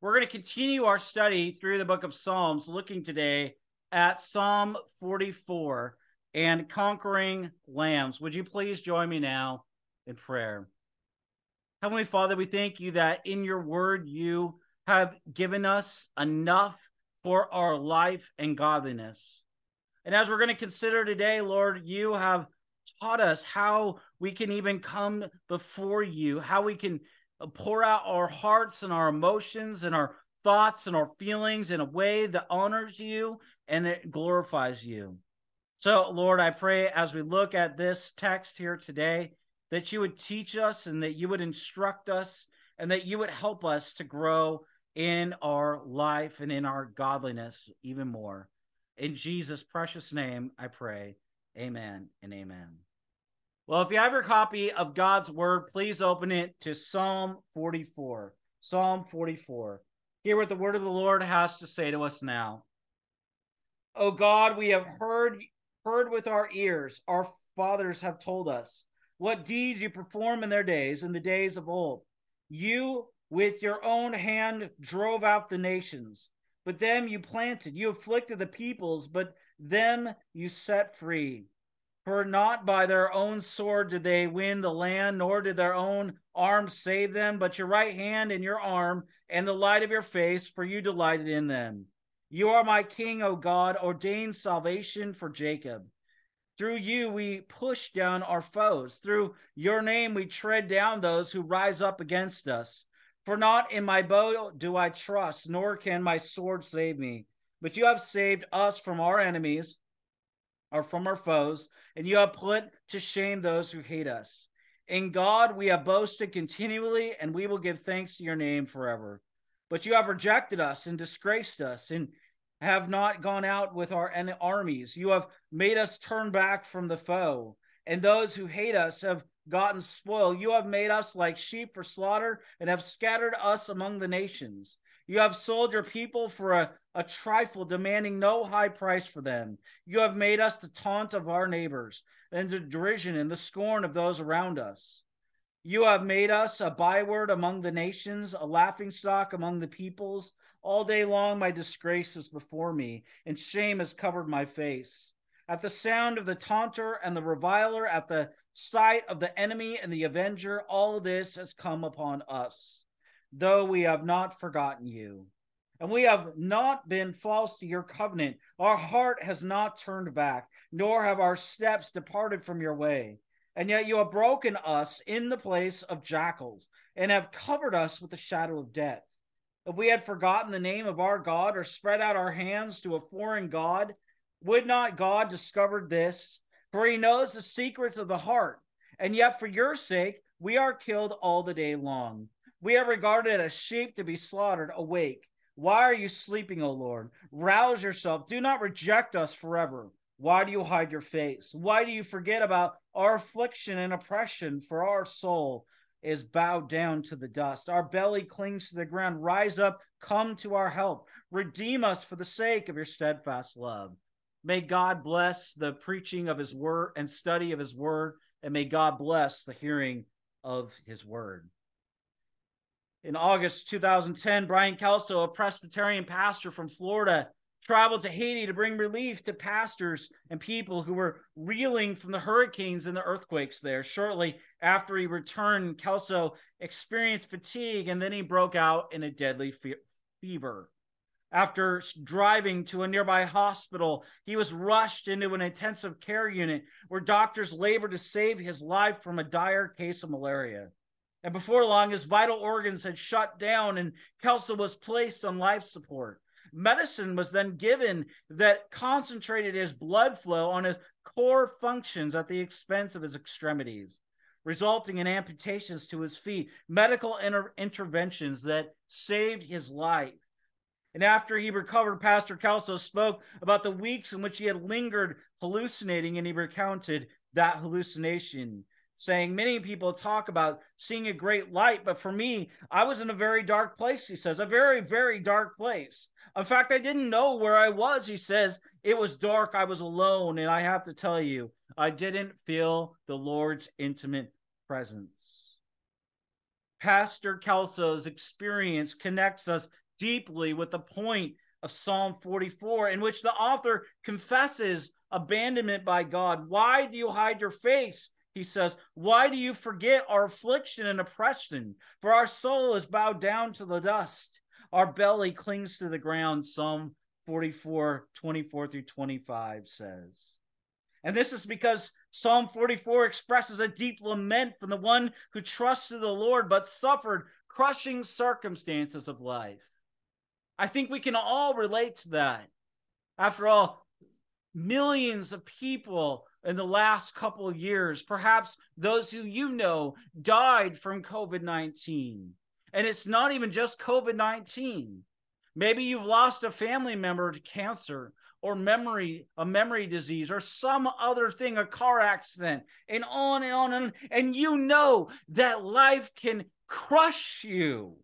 we're going to continue our study through the book of Psalms, looking today at Psalm 44 and conquering lambs. Would you please join me now in prayer? Heavenly Father, we thank you that in your word you have given us enough for our life and godliness. And as we're going to consider today, Lord, you have taught us how we can even come before you, how we can Uh, pour out our hearts and our emotions and our thoughts and our feelings in a way that honors you and it glorifies you. So, Lord, I pray as we look at this text here today that you would teach us and that you would instruct us and that you would help us to grow in our life and in our godliness even more. In Jesus' precious name, I pray. Amen and amen. Well, if you have your copy of God's word, please open it to Psalm 44. Psalm 44. Hear what the word of the Lord has to say to us now. O God, we have heard heard with our ears, our fathers have told us what deeds you perform in their days, in the days of old. You with your own hand drove out the nations but them you planted. You afflicted the peoples, but them you set free. For not by their own sword did they win the land, nor did their own arm save them, but your right hand and your arm and the light of your face, for you delighted in them. You are my king, O God, ordained salvation for Jacob. Through you we push down our foes. Through your name we tread down those who rise up against us. For not in my bow do I trust, nor can my sword save me. But you have saved us from our enemies, or from our foes, and you have put to shame those who hate us. In God we have boasted continually, and we will give thanks to your name forever. But you have rejected us and disgraced us, and have not gone out with our armies. You have made us turn back from the foe, and those who hate us have gotten spoil. You have made us like sheep for slaughter and have scattered us among the nations. You have sold your people for a, a trifle, demanding no high price for them. You have made us the taunt of our neighbors, and the derision and the scorn of those around us. You have made us a byword among the nations, a laughingstock among the peoples. All day long my disgrace is before me, and shame has covered my face. At the sound of the taunter and the reviler, at the sight of the enemy and the avenger, all this has come upon us, though we have not forgotten you. And we have not been false to your covenant. Our heart has not turned back, nor have our steps departed from your way. And yet you have broken us in the place of jackals, and have covered us with the shadow of death. If we had forgotten the name of our God, or spread out our hands to a foreign God, would not God discover this? for he knows the secrets of the heart. And yet, for your sake, we are killed all the day long. We are regarded as sheep to be slaughtered. Awake. Why are you sleeping, O Lord? Rouse yourself. Do not reject us forever. Why do you hide your face? Why do you forget about our affliction and oppression? For our soul is bowed down to the dust. Our belly clings to the ground. Rise up, come to our help. Redeem us for the sake of your steadfast love. May God bless the preaching of his word and study of his word, and may God bless the hearing of his word. In August 2010, Brian Kelso, a Presbyterian pastor from Florida, traveled to Haiti to bring relief to pastors and people who were reeling from the hurricanes and the earthquakes there. Shortly after he returned, Kelso experienced fatigue and then he broke out in a deadly fe- fever. After driving to a nearby hospital, he was rushed into an intensive care unit where doctors labored to save his life from a dire case of malaria. And before long, his vital organs had shut down and Kelso was placed on life support. Medicine was then given that concentrated his blood flow on his core functions at the expense of his extremities. resulting in amputations to his feet, medical inter- interventions that saved his life. And after he recovered, Pastor Kelso spoke about the weeks in which he had lingered hallucinating, and he recounted that hallucination, saying, Many people talk about seeing a great light, but for me, I was in a very dark place, he says, a very, very dark place. In fact, I didn't know where I was, he says. It was dark, I was alone, and I have to tell you, I didn't feel the Lord's intimate presence. Pastor Kelso's experience connects us deeply with the point of Psalm 44, in which the author confesses abandonment by God. Why do you hide your face? He says, Why do you forget our affliction and oppression? For our soul is bowed down to the dust. Our belly clings to the ground. Psalm 44, 24 through 25 says. And this is because Psalm 44 expresses a deep lament from the one who trusted the Lord but suffered crushing circumstances of life. I think we can all relate to that. After all, millions of people in the last couple of years, perhaps those who you know, died from COVID 19. And it's not even just COVID 19. Maybe you've lost a family member to cancer or memory, a memory disease or some other thing, a car accident, and on and on and on. And you know that life can crush you.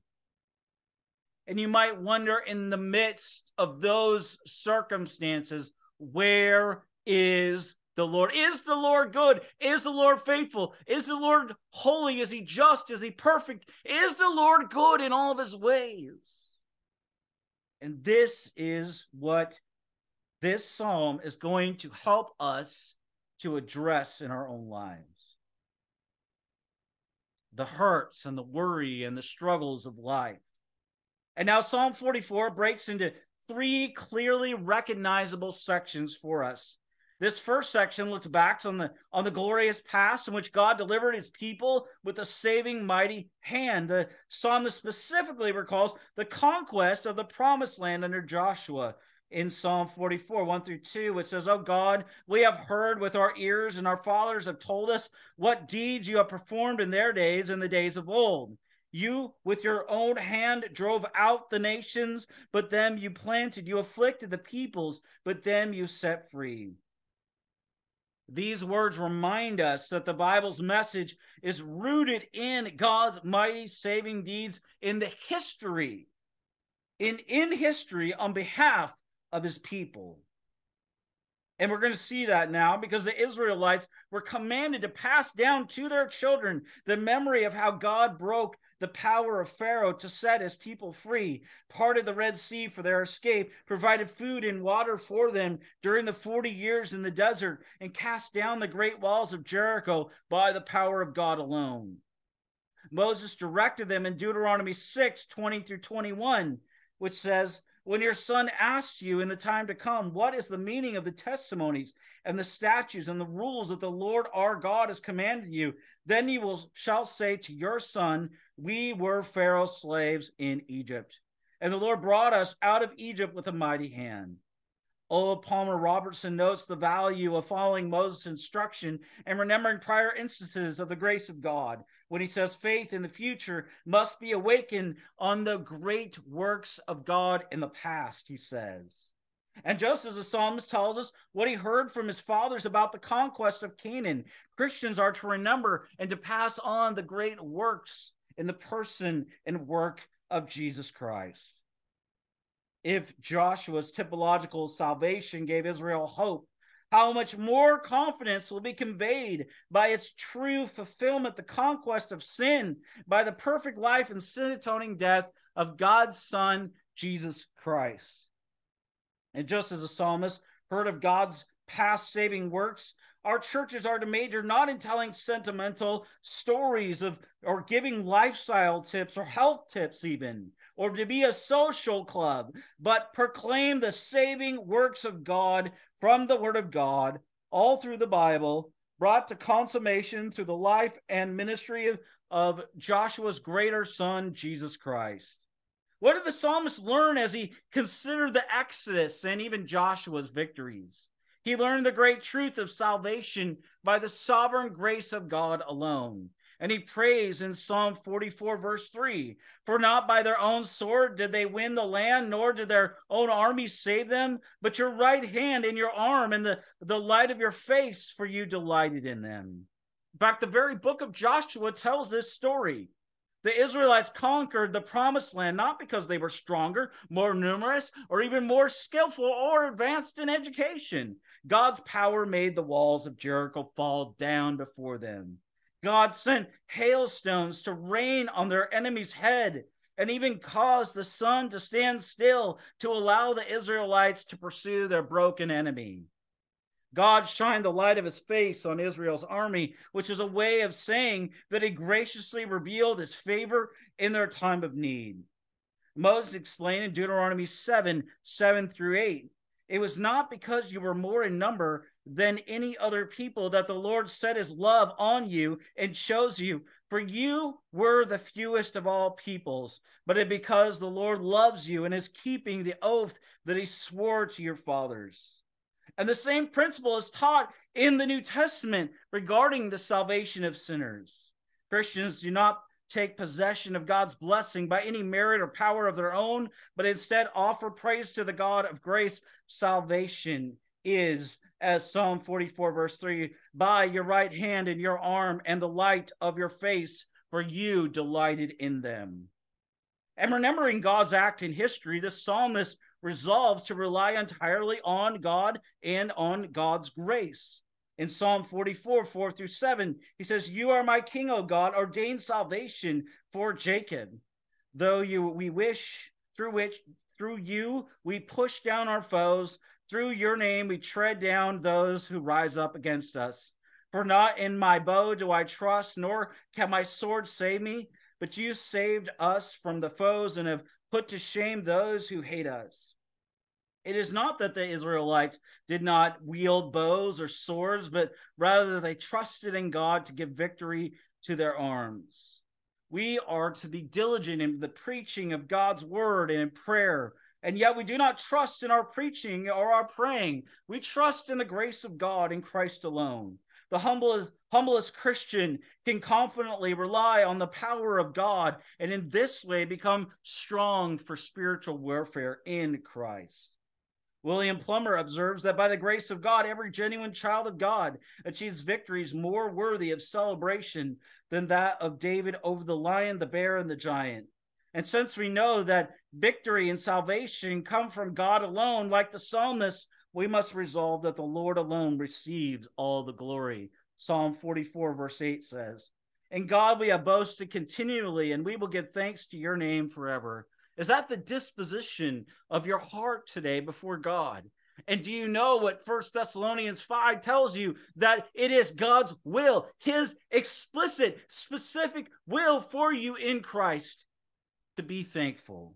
And you might wonder in the midst of those circumstances, where is the Lord? Is the Lord good? Is the Lord faithful? Is the Lord holy? Is he just? Is he perfect? Is the Lord good in all of his ways? And this is what this psalm is going to help us to address in our own lives the hurts and the worry and the struggles of life. And now Psalm 44 breaks into three clearly recognizable sections for us. This first section looks back on the on the glorious past in which God delivered his people with a saving mighty hand. The psalmist specifically recalls the conquest of the promised land under Joshua in Psalm 44, 1 through 2, it says, Oh God, we have heard with our ears, and our fathers have told us what deeds you have performed in their days and the days of old. You, with your own hand, drove out the nations, but them you planted. You afflicted the peoples, but them you set free. These words remind us that the Bible's message is rooted in God's mighty saving deeds in the history, in, in history on behalf of his people. And we're going to see that now because the Israelites were commanded to pass down to their children the memory of how God broke the power of Pharaoh to set his people free, parted the Red Sea for their escape, provided food and water for them during the 40 years in the desert, and cast down the great walls of Jericho by the power of God alone. Moses directed them in Deuteronomy 6 20 through 21, which says, when your son asks you in the time to come, what is the meaning of the testimonies and the statutes and the rules that the Lord our God has commanded you, then you will shall say to your son, We were Pharaoh's slaves in Egypt. And the Lord brought us out of Egypt with a mighty hand. O. Palmer Robertson notes the value of following Moses' instruction and remembering prior instances of the grace of God when he says faith in the future must be awakened on the great works of God in the past, he says. And just as the psalmist tells us what he heard from his fathers about the conquest of Canaan, Christians are to remember and to pass on the great works in the person and work of Jesus Christ. If Joshua's typological salvation gave Israel hope, how much more confidence will be conveyed by its true fulfillment, the conquest of sin, by the perfect life and sin atoning death of God's Son, Jesus Christ. And just as the psalmist heard of God's past saving works, our churches are to major not in telling sentimental stories of or giving lifestyle tips or health tips even or to be a social club but proclaim the saving works of god from the Word of God, all through the Bible, brought to consummation through the life and ministry of, of Joshua's greater son, Jesus Christ. What did the psalmist learn as he considered the Exodus and even Joshua's victories? He learned the great truth of salvation by the sovereign grace of God alone. And he prays in Psalm 44, verse 3 For not by their own sword did they win the land, nor did their own army save them, but your right hand and your arm and the, the light of your face, for you delighted in them. In fact, the very book of Joshua tells this story. The Israelites conquered the promised land not because they were stronger, more numerous, or even more skillful or advanced in education. God's power made the walls of Jericho fall down before them. God sent hailstones to rain on their enemy's head and even caused the sun to stand still to allow the Israelites to pursue their broken enemy. God shined the light of his face on Israel's army, which is a way of saying that he graciously revealed his favor in their time of need. Moses explained in Deuteronomy 7 7 through 8 it was not because you were more in number than any other people that the Lord set his love on you and chose you. For you were the fewest of all peoples, but it because the Lord loves you and is keeping the oath that he swore to your fathers. And the same principle is taught in the New Testament regarding the salvation of sinners. Christians do not take possession of God's blessing by any merit or power of their own, but instead offer praise to the God of grace. Salvation is, as Psalm 44, verse 3, by your right hand and your arm and the light of your face, for you delighted in them. And remembering God's act in history, the psalmist resolves to rely entirely on God and on God's grace. In Psalm 44, 4 through 7, he says, You are my king, O God, ordained salvation for Jacob. Though you we wish through which through you we push down our foes, through your name we tread down those who rise up against us. For not in my bow do I trust, nor can my sword save me, but you saved us from the foes and have put to shame those who hate us. It is not that the Israelites did not wield bows or swords, but rather they trusted in God to give victory to their arms. We are to be diligent in the preaching of God's word and in prayer. And yet we do not trust in our preaching or our praying. We trust in the grace of God in Christ alone. The humblest, humblest Christian can confidently rely on the power of God and in this way become strong for spiritual warfare in Christ. William Plumer observes that by the grace of God, every genuine child of God achieves victories more worthy of celebration than that of David over the lion, the bear, and the giant. And since we know that victory and salvation come from God alone, like the psalmist, we must resolve that the Lord alone receives all the glory. Psalm 44, verse 8 says, In God we have boasted continually, and we will give thanks to your name forever. Is that the disposition of your heart today before God? And do you know what First Thessalonians 5 tells you that it is God's will, his explicit, specific will for you in Christ to be thankful.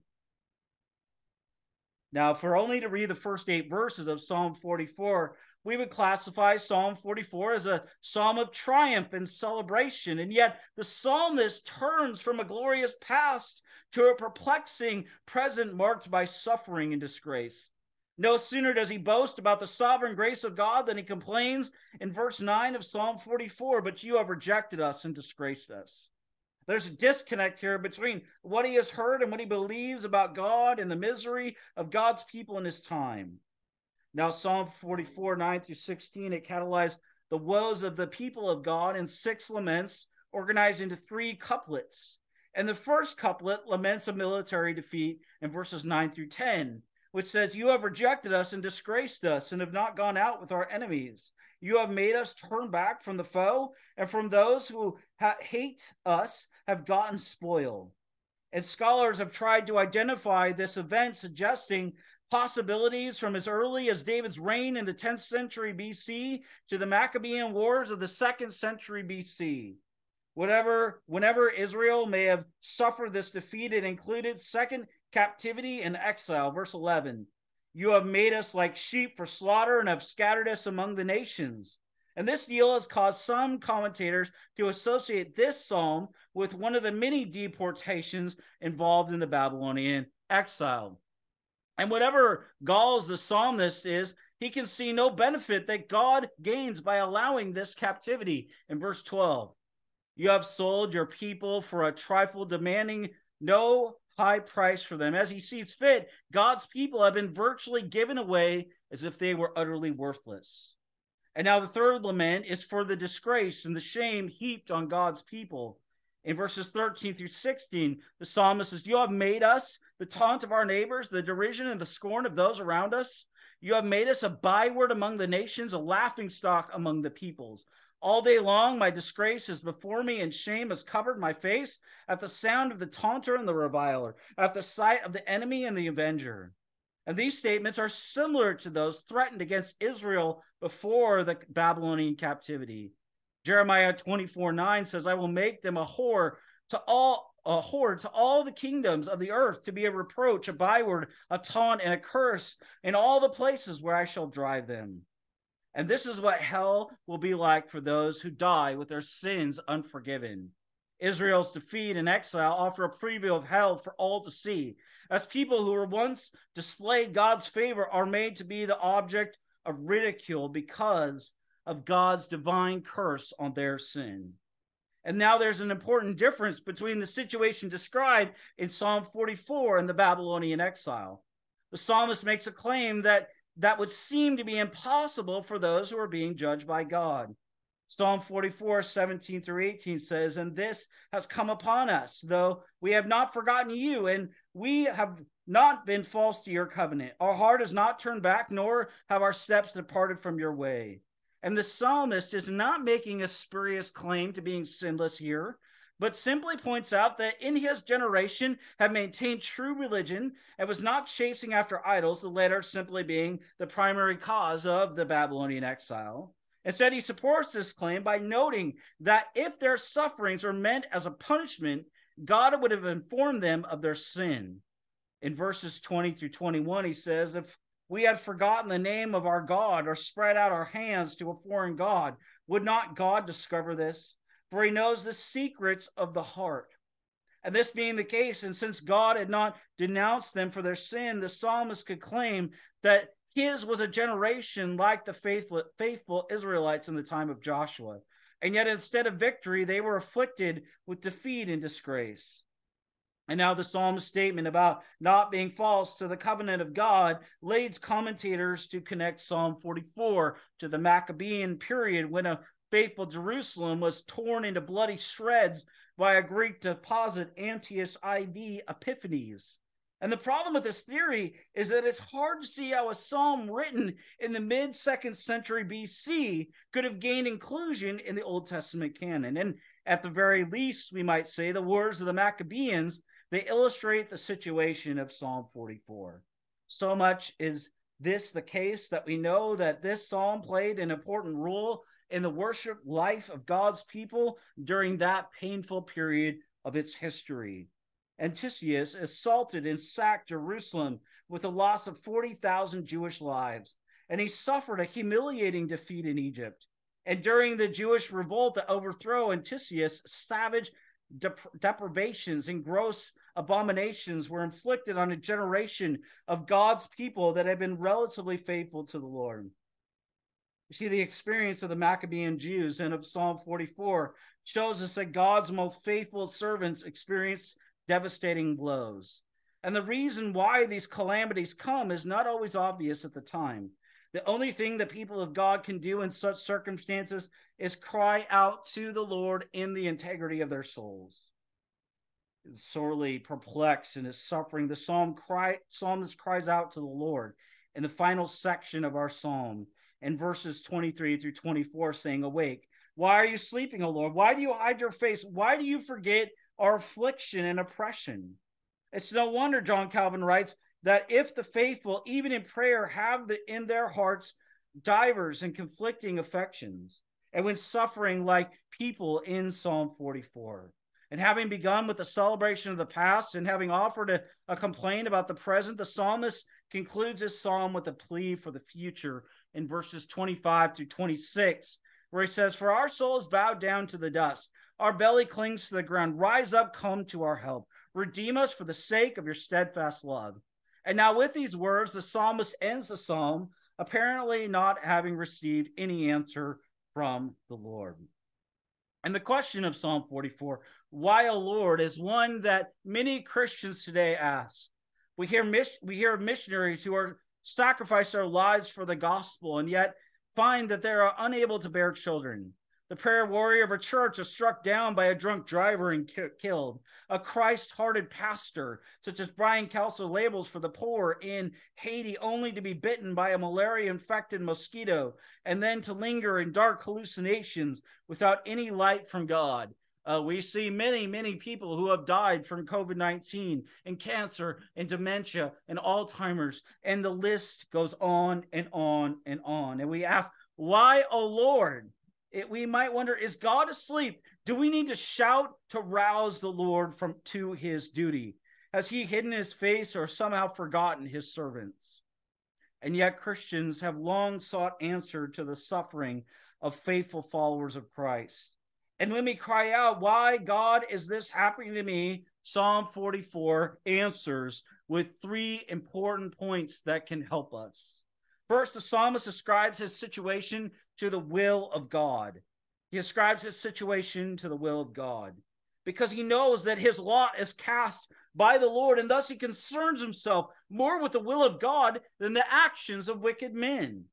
Now, if we're only to read the first eight verses of Psalm 44, we would classify Psalm 44 as a psalm of triumph and celebration. And yet, the psalmist turns from a glorious past to a perplexing present marked by suffering and disgrace. No sooner does he boast about the sovereign grace of God than he complains in verse 9 of Psalm 44 But you have rejected us and disgraced us. There's a disconnect here between what he has heard and what he believes about God and the misery of God's people in his time. Now, Psalm 44, 9 through 16, it catalyzed the woes of the people of God in six laments organized into three couplets. And the first couplet laments a military defeat in verses 9 through 10, which says, You have rejected us and disgraced us and have not gone out with our enemies. You have made us turn back from the foe, and from those who ha- hate us have gotten spoiled. And scholars have tried to identify this event, suggesting possibilities from as early as David's reign in the 10th century BC to the Maccabean Wars of the 2nd century BC. Whatever, whenever Israel may have suffered this defeat, it included second captivity and exile. Verse 11 You have made us like sheep for slaughter and have scattered us among the nations. And this deal has caused some commentators to associate this psalm with one of the many deportations involved in the Babylonian exile. And whatever galls the psalmist is, he can see no benefit that God gains by allowing this captivity. In verse 12, you have sold your people for a trifle, demanding no high price for them. As he sees fit, God's people have been virtually given away as if they were utterly worthless. And now the third lament is for the disgrace and the shame heaped on God's people. In verses 13 through 16, the psalmist says, You have made us the taunt of our neighbors, the derision and the scorn of those around us. You have made us a byword among the nations, a laughing stock among the peoples. All day long, my disgrace is before me, and shame has covered my face at the sound of the taunter and the reviler, at the sight of the enemy and the avenger. And these statements are similar to those threatened against Israel before the Babylonian captivity. Jeremiah 24 9 says, I will make them a whore to all a whore to all the kingdoms of the earth to be a reproach, a byword, a taunt, and a curse in all the places where I shall drive them. And this is what hell will be like for those who die with their sins unforgiven. Israel's defeat and exile offer a preview of hell for all to see, as people who were once displayed God's favor are made to be the object of ridicule because of God's divine curse on their sin. And now there's an important difference between the situation described in Psalm 44 and the Babylonian exile. The psalmist makes a claim that that would seem to be impossible for those who are being judged by God. Psalm 44, 17 through 18 says, And this has come upon us, though we have not forgotten you, and we have not been false to your covenant. Our heart has not turned back, nor have our steps departed from your way. And the psalmist is not making a spurious claim to being sinless here, but simply points out that in his generation have maintained true religion and was not chasing after idols, the latter simply being the primary cause of the Babylonian exile. Instead, he supports this claim by noting that if their sufferings were meant as a punishment, God would have informed them of their sin. In verses 20 through 21, he says, If we had forgotten the name of our God or spread out our hands to a foreign God, would not God discover this? For he knows the secrets of the heart. And this being the case, and since God had not denounced them for their sin, the psalmist could claim that his was a generation like the faithful, faithful Israelites in the time of Joshua. And yet, instead of victory, they were afflicted with defeat and disgrace. And now, the psalm's statement about not being false to the covenant of God leads commentators to connect Psalm 44 to the Maccabean period when a faithful Jerusalem was torn into bloody shreds by a Greek deposit, Antiochus IV Epiphanes. And the problem with this theory is that it's hard to see how a psalm written in the mid second century BC could have gained inclusion in the Old Testament canon. And at the very least, we might say the words of the Maccabeans, they illustrate the situation of Psalm 44. So much is this the case that we know that this psalm played an important role in the worship life of God's people during that painful period of its history. Antiochus assaulted and sacked Jerusalem with the loss of 40,000 Jewish lives, and he suffered a humiliating defeat in Egypt. And during the Jewish revolt to overthrow Antiochus, savage dep- deprivations and gross abominations were inflicted on a generation of God's people that had been relatively faithful to the Lord. You see, the experience of the Maccabean Jews and of Psalm 44 shows us that God's most faithful servants experienced devastating blows. And the reason why these calamities come is not always obvious at the time. The only thing that people of God can do in such circumstances is cry out to the Lord in the integrity of their souls. Sorely perplexed in his suffering, the psalm cry, psalmist cries out to the Lord in the final section of our psalm in verses 23 through 24, saying, Awake, why are you sleeping, O Lord? Why do you hide your face? Why do you forget are affliction and oppression. It's no wonder, John Calvin writes, that if the faithful, even in prayer, have the, in their hearts divers and conflicting affections, and when suffering like people in Psalm 44. And having begun with the celebration of the past and having offered a, a complaint about the present, the psalmist concludes his psalm with a plea for the future in verses 25 through 26, where he says, For our soul is bowed down to the dust. Our belly clings to the ground. Rise up, come to our help. Redeem us for the sake of your steadfast love. And now, with these words, the psalmist ends the psalm apparently not having received any answer from the Lord. And the question of Psalm 44, why, O Lord, is one that many Christians today ask. We hear, we hear missionaries who are sacrifice their lives for the gospel and yet find that they are unable to bear children. The prayer warrior of a church is struck down by a drunk driver and ki- killed. A Christ hearted pastor, such as Brian Kelso labels for the poor in Haiti, only to be bitten by a malaria infected mosquito and then to linger in dark hallucinations without any light from God. Uh, we see many, many people who have died from COVID 19 and cancer and dementia and Alzheimer's, and the list goes on and on and on. And we ask, why, oh Lord? It, we might wonder is God asleep? Do we need to shout to rouse the Lord from to his duty? Has he hidden his face or somehow forgotten his servants? And yet Christians have long sought answer to the suffering of faithful followers of Christ. And when we cry out, Why, God, is this happening to me? Psalm 44 answers with three important points that can help us. First, the psalmist describes his situation to the will of God. He ascribes his situation to the will of God because he knows that his lot is cast by the Lord, and thus he concerns himself more with the will of God than the actions of wicked men.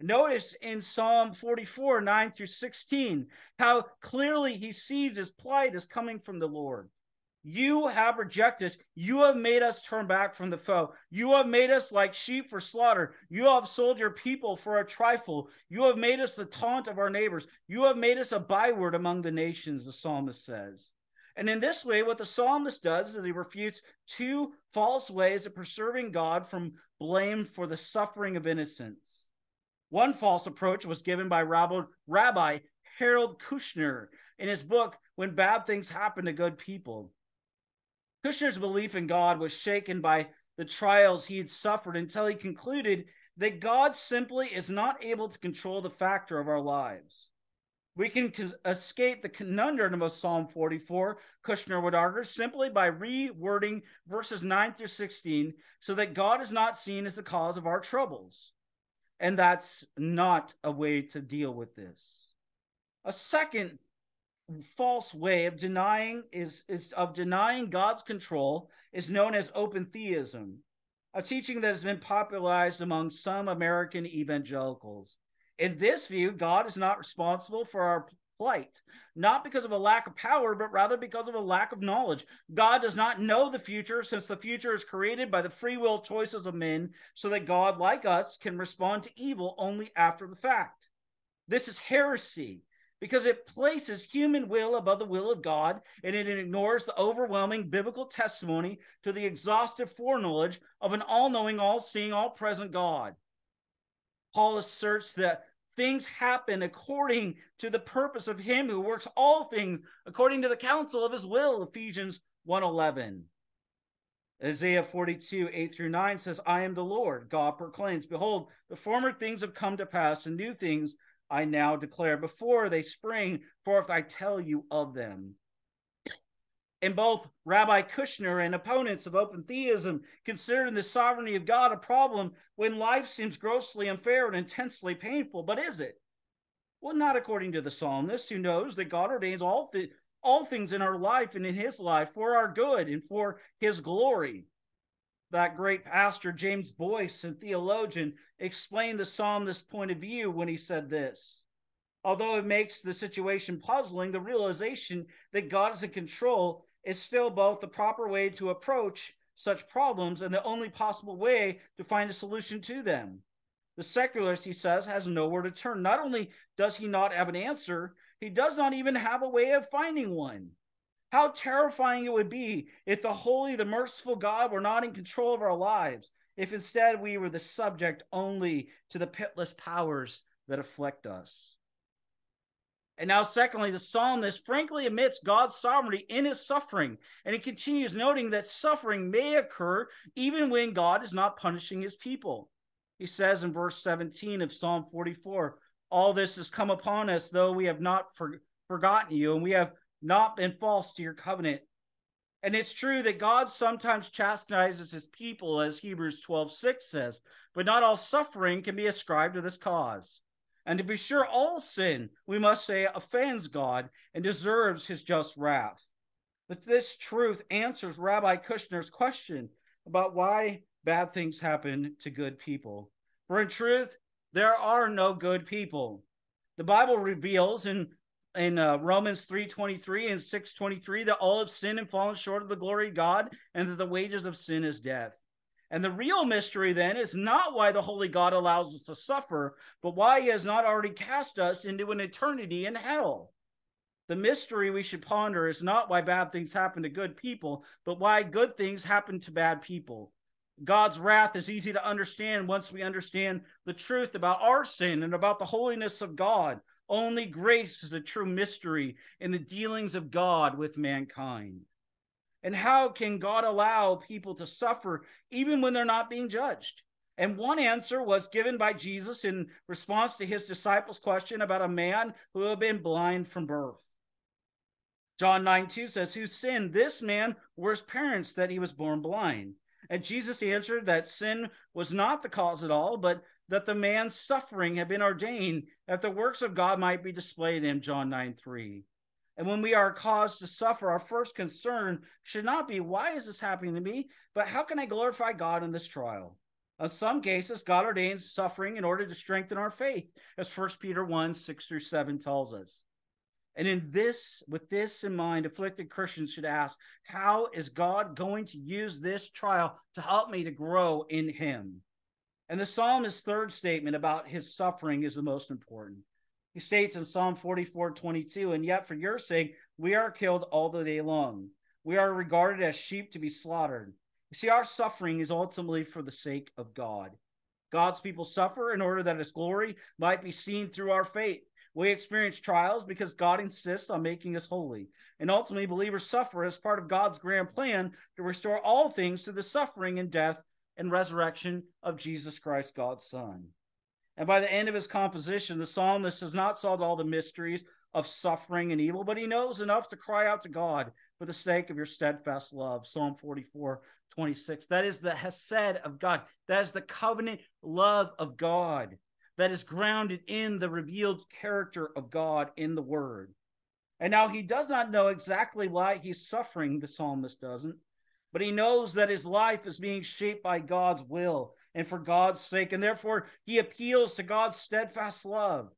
Notice in Psalm 44, 9 through 16, how clearly he sees his plight as coming from the Lord. You have rejected us. You have made us turn back from the foe. You have made us like sheep for slaughter. You have sold your people for a trifle. You have made us the taunt of our neighbors. You have made us a byword among the nations, the psalmist says. And in this way, what the psalmist does is he refutes two false ways of preserving God from blame for the suffering of innocence. One false approach was given by Rabbi Harold Kushner in his book, When Bad Things Happen to Good People. Kushner's belief in God was shaken by the trials he had suffered until he concluded that God simply is not able to control the factor of our lives. We can escape the conundrum of Psalm 44, Kushner would argue, simply by rewording verses 9 through 16 so that God is not seen as the cause of our troubles. And that's not a way to deal with this. A second false way of denying is, is of denying God's control is known as open theism, a teaching that has been popularized among some American evangelicals. In this view, God is not responsible for our plight, not because of a lack of power, but rather because of a lack of knowledge. God does not know the future, since the future is created by the free will choices of men, so that God, like us, can respond to evil only after the fact. This is heresy because it places human will above the will of God and it ignores the overwhelming biblical testimony to the exhaustive foreknowledge of an all knowing, all seeing, all present God. Paul asserts that things happen according to the purpose of him who works all things according to the counsel of his will ephesians 1.11 isaiah 42 8 through 9 says i am the lord god proclaims behold the former things have come to pass and new things I now declare before they spring forth, I tell you of them. And both Rabbi Kushner and opponents of open theism consider the sovereignty of God a problem when life seems grossly unfair and intensely painful. But is it? Well, not according to the psalmist, who knows that God ordains all, th- all things in our life and in his life for our good and for his glory that great pastor James Boice and theologian explained the psalmist's point of view when he said this. Although it makes the situation puzzling, the realization that God is in control is still both the proper way to approach such problems and the only possible way to find a solution to them. The secularist, he says, has nowhere to turn. Not only does he not have an answer, he does not even have a way of finding one. How terrifying it would be if the holy, the merciful God were not in control of our lives, if instead we were the subject only to the pitless powers that afflict us. And now, secondly, the psalmist frankly admits God's sovereignty in his suffering. And he continues noting that suffering may occur even when God is not punishing his people. He says in verse 17 of Psalm 44 All this has come upon us, though we have not for- forgotten you, and we have not been false to your covenant. And it's true that God sometimes chastises his people, as Hebrews 12 6 says, but not all suffering can be ascribed to this cause. And to be sure, all sin, we must say, offends God and deserves his just wrath. But this truth answers Rabbi Kushner's question about why bad things happen to good people. For in truth, there are no good people. The Bible reveals in in uh, Romans 3:23 and 6:23 that all have sinned and fallen short of the glory of God and that the wages of sin is death. And the real mystery then is not why the holy God allows us to suffer, but why he has not already cast us into an eternity in hell. The mystery we should ponder is not why bad things happen to good people, but why good things happen to bad people. God's wrath is easy to understand once we understand the truth about our sin and about the holiness of God. Only grace is a true mystery in the dealings of God with mankind. And how can God allow people to suffer even when they're not being judged? And one answer was given by Jesus in response to his disciples' question about a man who had been blind from birth. John 9 2 says, Who sinned? This man or his parents that he was born blind? And Jesus answered that sin was not the cause at all, but that the man's suffering had been ordained that the works of God might be displayed in him. John 9 3. And when we are caused to suffer, our first concern should not be, why is this happening to me? But how can I glorify God in this trial? In some cases, God ordains suffering in order to strengthen our faith, as 1 Peter 1 6 through 7 tells us. And in this, with this in mind, afflicted Christians should ask, how is God going to use this trial to help me to grow in Him? And the psalmist's third statement about his suffering is the most important. He states in Psalm 44 22, and yet for your sake, we are killed all the day long. We are regarded as sheep to be slaughtered. You see, our suffering is ultimately for the sake of God. God's people suffer in order that his glory might be seen through our faith. We experience trials because God insists on making us holy. And ultimately, believers suffer as part of God's grand plan to restore all things to the suffering and death and resurrection of Jesus Christ, God's Son. And by the end of his composition, the psalmist has not solved all the mysteries of suffering and evil, but he knows enough to cry out to God for the sake of your steadfast love. Psalm 44, 26. That is the Hesed of God. That is the covenant love of God that is grounded in the revealed character of God in the Word. And now he does not know exactly why he's suffering, the psalmist doesn't, but he knows that his life is being shaped by God's will and for God's sake. And therefore, he appeals to God's steadfast love.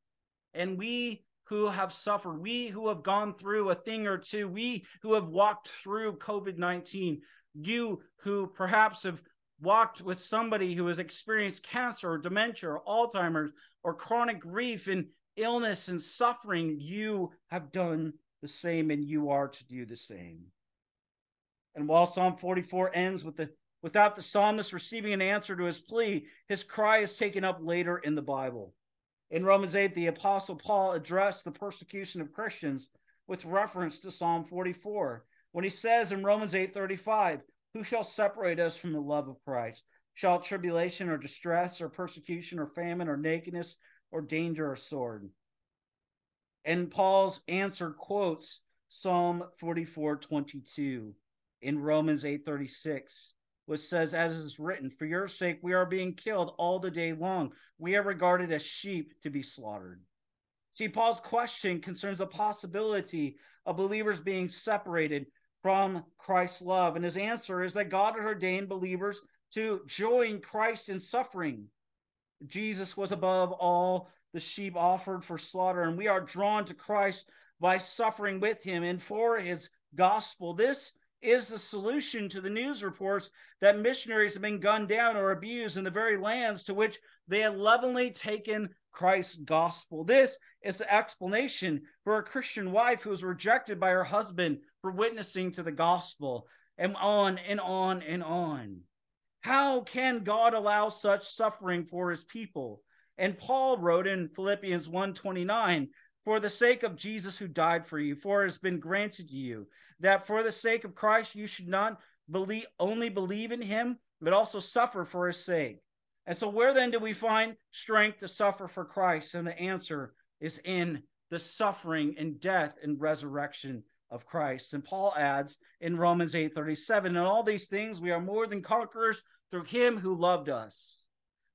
And we who have suffered, we who have gone through a thing or two, we who have walked through COVID 19, you who perhaps have walked with somebody who has experienced cancer or dementia or Alzheimer's or chronic grief and illness and suffering, you have done the same and you are to do the same. And while Psalm 44 ends with the without the psalmist receiving an answer to his plea, his cry is taken up later in the Bible. In Romans 8, the apostle Paul addressed the persecution of Christians with reference to Psalm 44 when he says in Romans 8:35, who shall separate us from the love of Christ? Shall tribulation or distress or persecution or famine or nakedness or danger or sword? And Paul's answer quotes Psalm 44 22 in Romans 8 36, which says, As is written, For your sake we are being killed all the day long. We are regarded as sheep to be slaughtered. See, Paul's question concerns the possibility of believers being separated from Christ's love. And his answer is that God had ordained believers to join Christ in suffering. Jesus was above all the sheep offered for slaughter, and we are drawn to Christ by suffering with him and for his gospel. This is the solution to the news reports that missionaries have been gunned down or abused in the very lands to which they had lovingly taken Christ's gospel. This is the explanation for a Christian wife who was rejected by her husband for witnessing to the gospel, and on and on and on. How can God allow such suffering for his people? And Paul wrote in Philippians 1:29, for the sake of Jesus who died for you, for it has been granted to you that for the sake of Christ you should not believe only believe in him, but also suffer for his sake. And so where then do we find strength to suffer for Christ? And the answer is in the suffering and death and resurrection of Christ. And Paul adds in Romans 8:37, and all these things we are more than conquerors through him who loved us.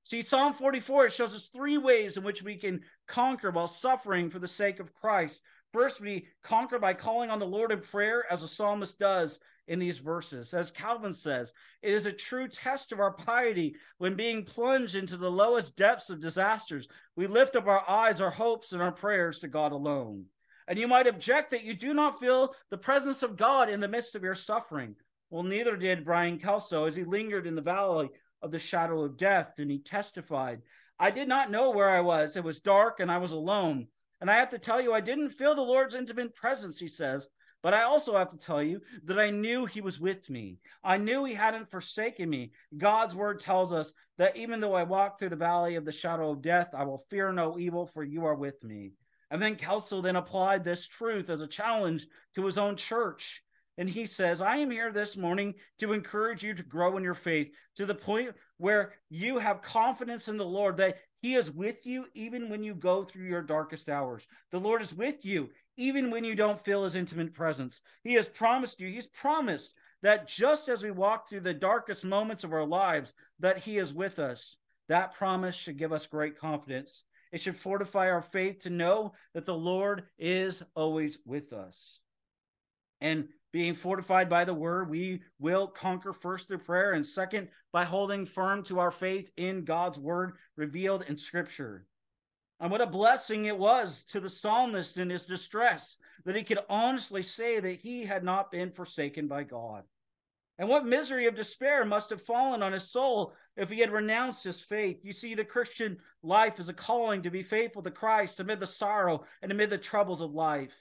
See, Psalm 44 it shows us three ways in which we can conquer while suffering for the sake of Christ. First, we conquer by calling on the Lord in prayer, as the psalmist does in these verses. As Calvin says, it is a true test of our piety when being plunged into the lowest depths of disasters, we lift up our eyes, our hopes, and our prayers to God alone. And you might object that you do not feel the presence of God in the midst of your suffering. Well, neither did Brian Kelso as he lingered in the valley of the shadow of death, and he testified, I did not know where I was. It was dark and I was alone. And I have to tell you, I didn't feel the Lord's intimate presence, he says. But I also have to tell you that I knew he was with me. I knew he hadn't forsaken me. God's word tells us that even though I walk through the valley of the shadow of death, I will fear no evil, for you are with me. And then Kelso then applied this truth as a challenge to his own church. And he says, I am here this morning to encourage you to grow in your faith to the point where you have confidence in the Lord that He is with you even when you go through your darkest hours. The Lord is with you even when you don't feel His intimate presence. He has promised you, He's promised that just as we walk through the darkest moments of our lives, that He is with us. That promise should give us great confidence. It should fortify our faith to know that the Lord is always with us. And being fortified by the word, we will conquer first through prayer, and second, by holding firm to our faith in God's word revealed in Scripture. And what a blessing it was to the psalmist in his distress that he could honestly say that he had not been forsaken by God. And what misery of despair must have fallen on his soul if he had renounced his faith. You see, the Christian life is a calling to be faithful to Christ amid the sorrow and amid the troubles of life.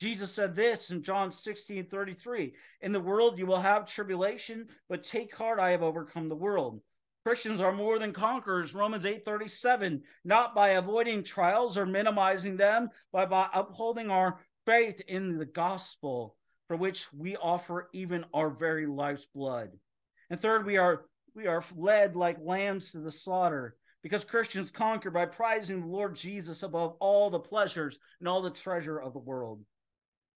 Jesus said this in John 16 33 In the world you will have tribulation, but take heart, I have overcome the world. Christians are more than conquerors, Romans 8 37, not by avoiding trials or minimizing them, but by upholding our faith in the gospel, for which we offer even our very life's blood. And third, we are we are led like lambs to the slaughter because Christians conquer by prizing the Lord Jesus above all the pleasures and all the treasure of the world.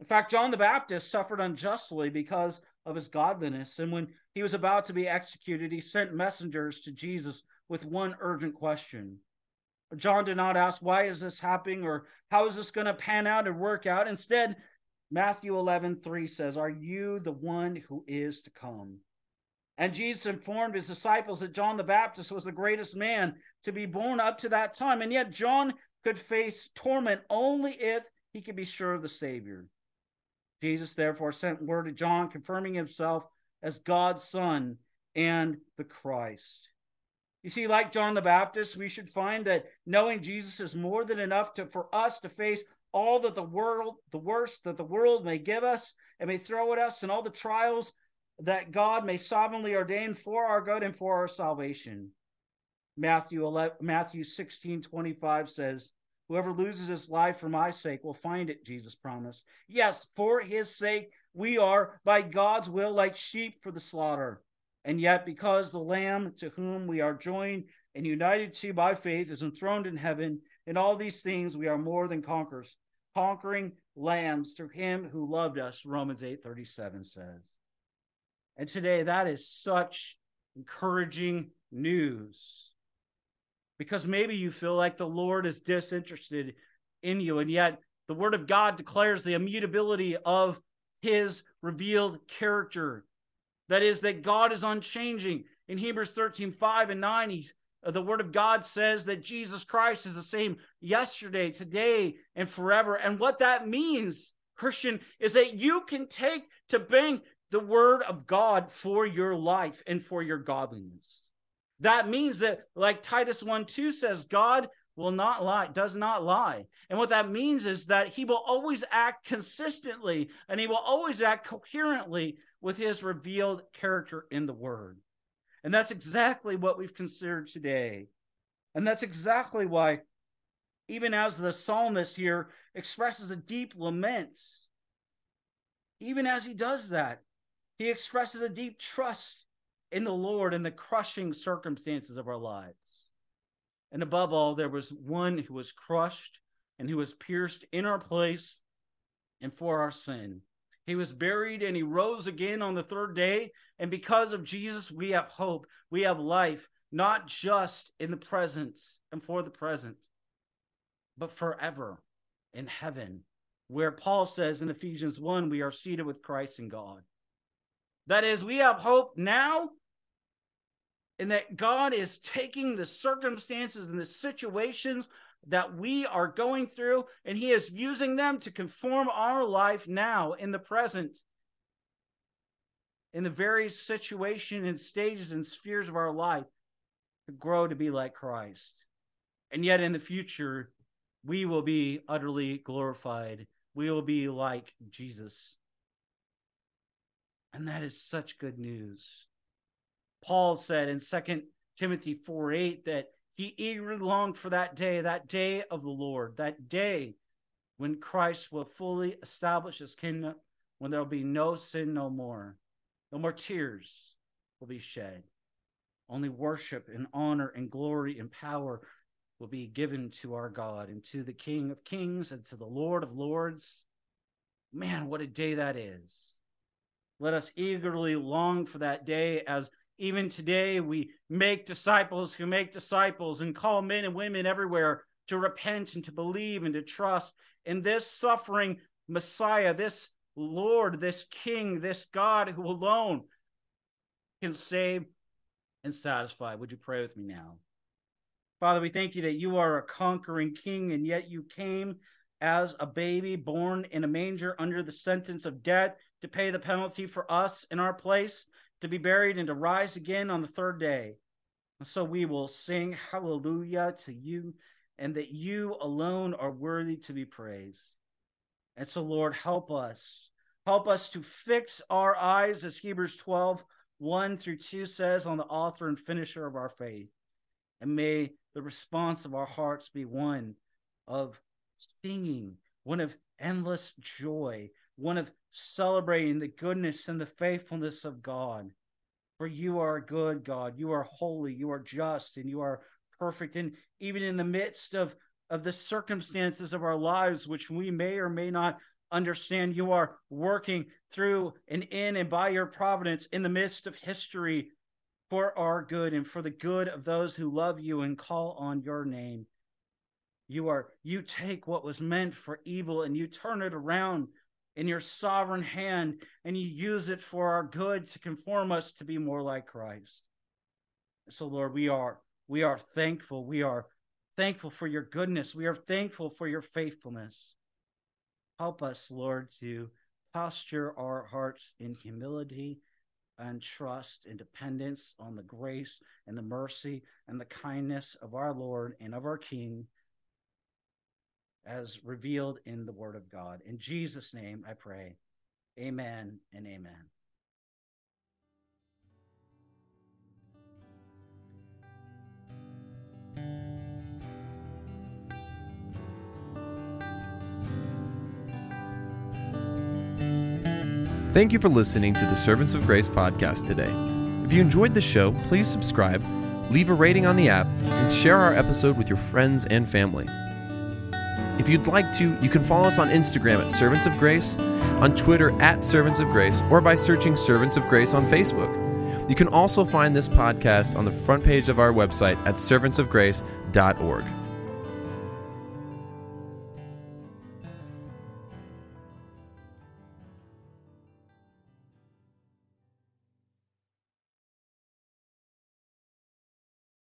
In fact, John the Baptist suffered unjustly because of his godliness. And when he was about to be executed, he sent messengers to Jesus with one urgent question. John did not ask, Why is this happening? or How is this going to pan out and work out? Instead, Matthew 11, 3 says, Are you the one who is to come? And Jesus informed his disciples that John the Baptist was the greatest man to be born up to that time. And yet, John could face torment only if he could be sure of the Savior. Jesus therefore sent word to John confirming himself as God's Son and the Christ. You see, like John the Baptist, we should find that knowing Jesus is more than enough to, for us to face all that the world, the worst that the world may give us and may throw at us, and all the trials that God may sovereignly ordain for our good and for our salvation. Matthew 11, Matthew 16, 25 says, Whoever loses his life for my sake will find it, Jesus promised. Yes, for his sake, we are, by God's will, like sheep for the slaughter. And yet, because the Lamb to whom we are joined and united to by faith is enthroned in heaven, in all these things we are more than conquerors, conquering lambs through him who loved us, Romans 8 37 says. And today, that is such encouraging news because maybe you feel like the Lord is disinterested in you. And yet, the Word of God declares the immutability of His revealed character. That is, that God is unchanging. In Hebrews 13 5 and 9, he's, uh, the Word of God says that Jesus Christ is the same yesterday, today, and forever. And what that means, Christian, is that you can take to bank the Word of God for your life and for your godliness. That means that, like Titus 1 2 says, God will not lie, does not lie. And what that means is that he will always act consistently and he will always act coherently with his revealed character in the word. And that's exactly what we've considered today. And that's exactly why, even as the psalmist here expresses a deep lament, even as he does that, he expresses a deep trust in the Lord in the crushing circumstances of our lives. And above all, there was one who was crushed and who was pierced in our place and for our sin. He was buried and he rose again on the third day. And because of Jesus, we have hope. We have life, not just in the present and for the present, but forever in heaven, where Paul says in Ephesians 1, we are seated with Christ in God. That is, we have hope now, and that God is taking the circumstances and the situations that we are going through, and He is using them to conform our life now in the present, in the various situation and stages and spheres of our life to grow to be like Christ. And yet in the future, we will be utterly glorified. We will be like Jesus. And that is such good news. Paul said in 2 Timothy 4 8 that he eagerly longed for that day, that day of the Lord, that day when Christ will fully establish his kingdom, when there will be no sin no more, no more tears will be shed. Only worship and honor and glory and power will be given to our God and to the King of Kings and to the Lord of Lords. Man, what a day that is. Let us eagerly long for that day as even today, we make disciples who make disciples and call men and women everywhere to repent and to believe and to trust in this suffering Messiah, this Lord, this King, this God who alone can save and satisfy. Would you pray with me now? Father, we thank you that you are a conquering king, and yet you came as a baby born in a manger under the sentence of death to pay the penalty for us in our place to be buried and to rise again on the third day. And so we will sing hallelujah to you and that you alone are worthy to be praised. And so, Lord, help us. Help us to fix our eyes, as Hebrews 12, 1 through 2 says, on the author and finisher of our faith. And may the response of our hearts be one of singing, one of endless joy, one of celebrating the goodness and the faithfulness of God. For you are a good God. You are holy. You are just and you are perfect. And even in the midst of, of the circumstances of our lives, which we may or may not understand, you are working through and in and by your providence in the midst of history for our good and for the good of those who love you and call on your name. You are you take what was meant for evil and you turn it around in your sovereign hand and you use it for our good to conform us to be more like Christ. So Lord, we are we are thankful. We are thankful for your goodness. We are thankful for your faithfulness. Help us, Lord, to posture our hearts in humility and trust and dependence on the grace and the mercy and the kindness of our Lord and of our King as revealed in the Word of God. In Jesus' name I pray. Amen and amen. Thank you for listening to the Servants of Grace podcast today. If you enjoyed the show, please subscribe, leave a rating on the app, and share our episode with your friends and family. If you'd like to, you can follow us on Instagram at Servants of Grace, on Twitter at Servants of Grace, or by searching Servants of Grace on Facebook. You can also find this podcast on the front page of our website at servantsofgrace.org.